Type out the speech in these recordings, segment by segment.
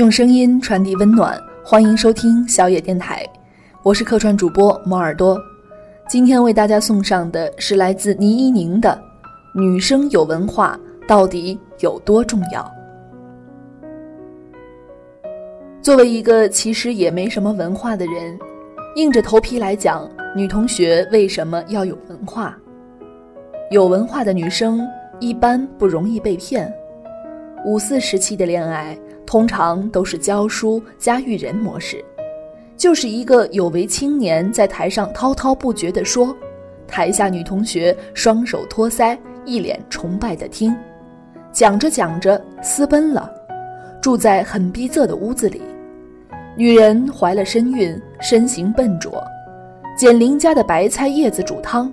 用声音传递温暖，欢迎收听小野电台，我是客串主播摩耳朵。今天为大家送上的是来自倪一宁的《女生有文化到底有多重要》。作为一个其实也没什么文化的人，硬着头皮来讲，女同学为什么要有文化？有文化的女生一般不容易被骗。五四时期的恋爱通常都是教书加育人模式，就是一个有为青年在台上滔滔不绝地说，台下女同学双手托腮，一脸崇拜地听，讲着讲着私奔了，住在很逼仄的屋子里，女人怀了身孕，身形笨拙，捡邻家的白菜叶子煮汤，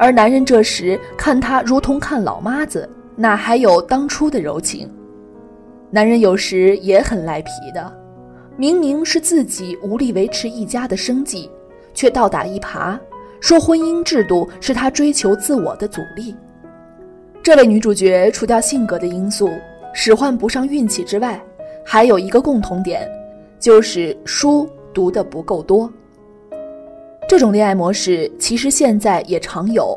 而男人这时看她如同看老妈子。哪还有当初的柔情？男人有时也很赖皮的，明明是自己无力维持一家的生计，却倒打一耙，说婚姻制度是他追求自我的阻力。这位女主角除掉性格的因素，使唤不上运气之外，还有一个共同点，就是书读的不够多。这种恋爱模式其实现在也常有，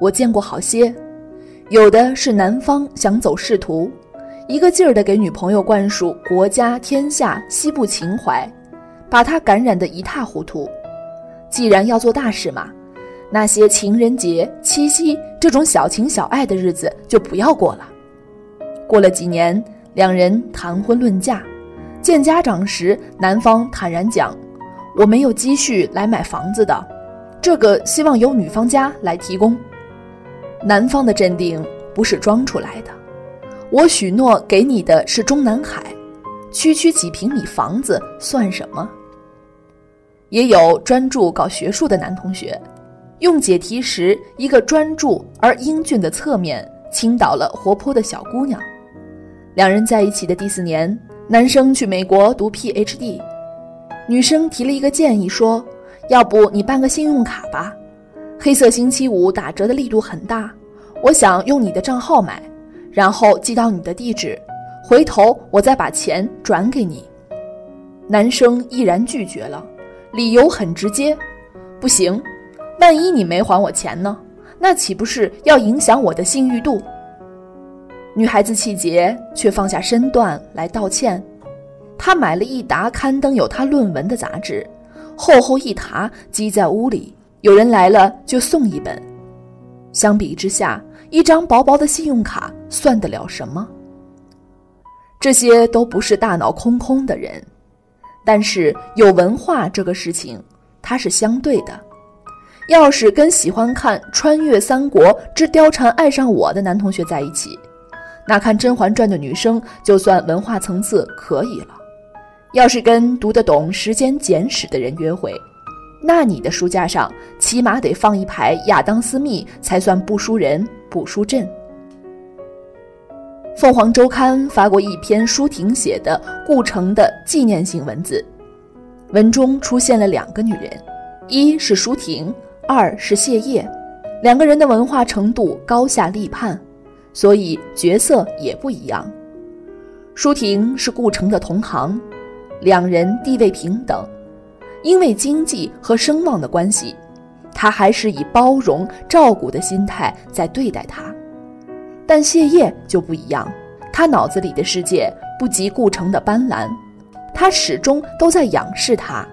我见过好些。有的是男方想走仕途，一个劲儿地给女朋友灌输国家天下西部情怀，把她感染得一塌糊涂。既然要做大事嘛，那些情人节、七夕这种小情小爱的日子就不要过了。过了几年，两人谈婚论嫁，见家长时，男方坦然讲：“我没有积蓄来买房子的，这个希望由女方家来提供。”男方的镇定不是装出来的，我许诺给你的是中南海，区区几平米房子算什么？也有专注搞学术的男同学，用解题时一个专注而英俊的侧面倾倒了活泼的小姑娘。两人在一起的第四年，男生去美国读 PhD，女生提了一个建议说：“要不你办个信用卡吧。”黑色星期五打折的力度很大，我想用你的账号买，然后寄到你的地址，回头我再把钱转给你。男生毅然拒绝了，理由很直接：不行，万一你没还我钱呢？那岂不是要影响我的信誉度？女孩子气结，却放下身段来道歉。她买了一沓刊登有她论文的杂志，厚厚一沓积在屋里。有人来了就送一本，相比之下，一张薄薄的信用卡算得了什么？这些都不是大脑空空的人，但是有文化这个事情，它是相对的。要是跟喜欢看《穿越三国之貂蝉爱上我》的男同学在一起，那看《甄嬛传》的女生就算文化层次可以了。要是跟读得懂《时间简史》的人约会，那你的书架上起码得放一排亚当·斯密，才算不输人不输阵。凤凰周刊发过一篇舒婷写的顾城的纪念性文字，文中出现了两个女人，一是舒婷，二是谢烨，两个人的文化程度高下立判，所以角色也不一样。舒婷是顾城的同行，两人地位平等。因为经济和声望的关系，他还是以包容、照顾的心态在对待他。但谢烨就不一样，他脑子里的世界不及顾城的斑斓，他始终都在仰视他。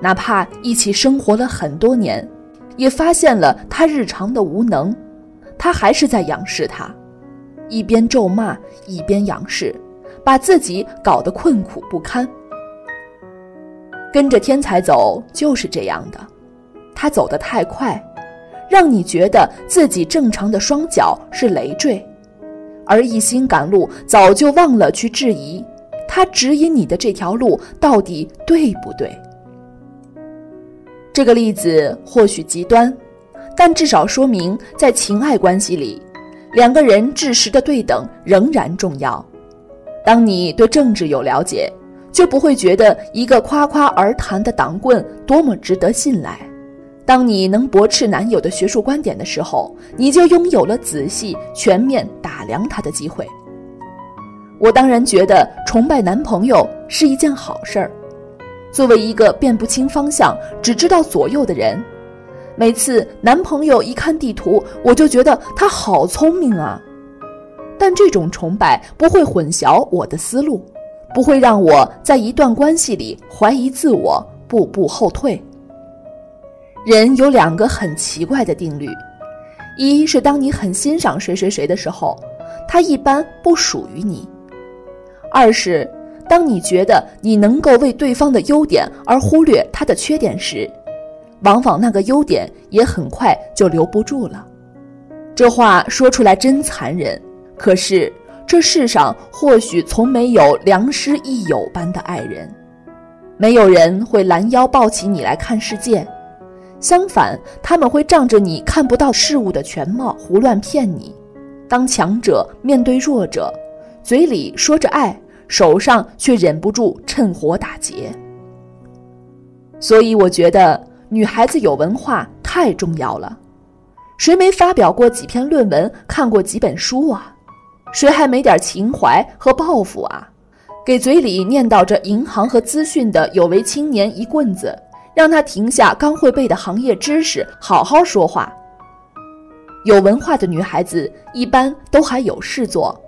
哪怕一起生活了很多年，也发现了他日常的无能，他还是在仰视他，一边咒骂，一边仰视，把自己搞得困苦不堪。跟着天才走就是这样的，他走得太快，让你觉得自己正常的双脚是累赘，而一心赶路早就忘了去质疑他指引你的这条路到底对不对。这个例子或许极端，但至少说明在情爱关系里，两个人知识的对等仍然重要。当你对政治有了解。就不会觉得一个夸夸而谈的党棍多么值得信赖。当你能驳斥男友的学术观点的时候，你就拥有了仔细全面打量他的机会。我当然觉得崇拜男朋友是一件好事儿。作为一个辨不清方向、只知道左右的人，每次男朋友一看地图，我就觉得他好聪明啊。但这种崇拜不会混淆我的思路，不会让我在一段关系里怀疑自我、步步后退。人有两个很奇怪的定律：一是当你很欣赏谁谁谁的时候，他一般不属于你；二是。当你觉得你能够为对方的优点而忽略他的缺点时，往往那个优点也很快就留不住了。这话说出来真残忍，可是这世上或许从没有良师益友般的爱人，没有人会拦腰抱起你来看世界，相反，他们会仗着你看不到事物的全貌胡乱骗你，当强者面对弱者，嘴里说着爱。手上却忍不住趁火打劫，所以我觉得女孩子有文化太重要了。谁没发表过几篇论文，看过几本书啊？谁还没点情怀和抱负啊？给嘴里念叨着银行和资讯的有为青年一棍子，让他停下刚会背的行业知识，好好说话。有文化的女孩子一般都还有事做。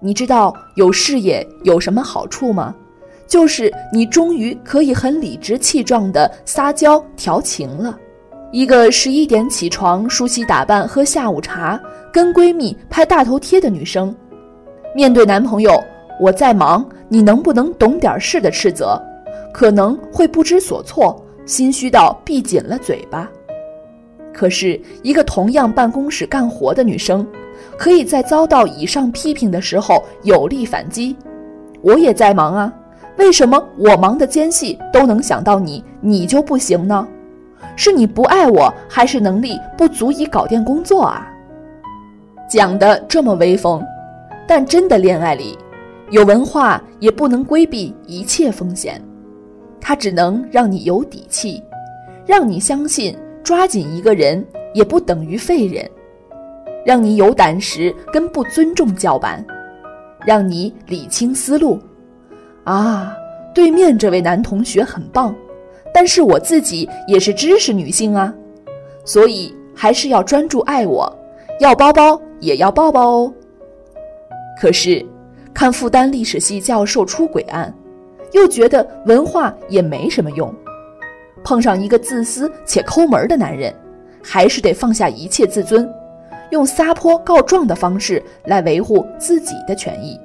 你知道有事业有什么好处吗？就是你终于可以很理直气壮地撒娇调情了。一个十一点起床梳洗打扮喝下午茶跟闺蜜拍大头贴的女生，面对男朋友我在忙，你能不能懂点事的斥责，可能会不知所措，心虚到闭紧了嘴巴。可是，一个同样办公室干活的女生。可以在遭到以上批评的时候有力反击。我也在忙啊，为什么我忙的间隙都能想到你，你就不行呢？是你不爱我，还是能力不足以搞定工作啊？讲的这么威风，但真的恋爱里，有文化也不能规避一切风险，它只能让你有底气，让你相信抓紧一个人也不等于废人。让你有胆识跟不尊重叫板，让你理清思路。啊，对面这位男同学很棒，但是我自己也是知识女性啊，所以还是要专注爱我，要包包也要抱抱哦。可是，看复旦历史系教授出轨案，又觉得文化也没什么用。碰上一个自私且抠门的男人，还是得放下一切自尊。用撒泼告状的方式来维护自己的权益，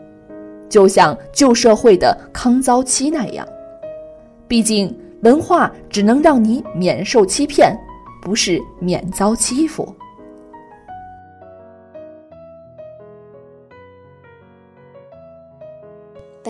就像旧社会的康遭妻那样。毕竟文化只能让你免受欺骗，不是免遭欺负。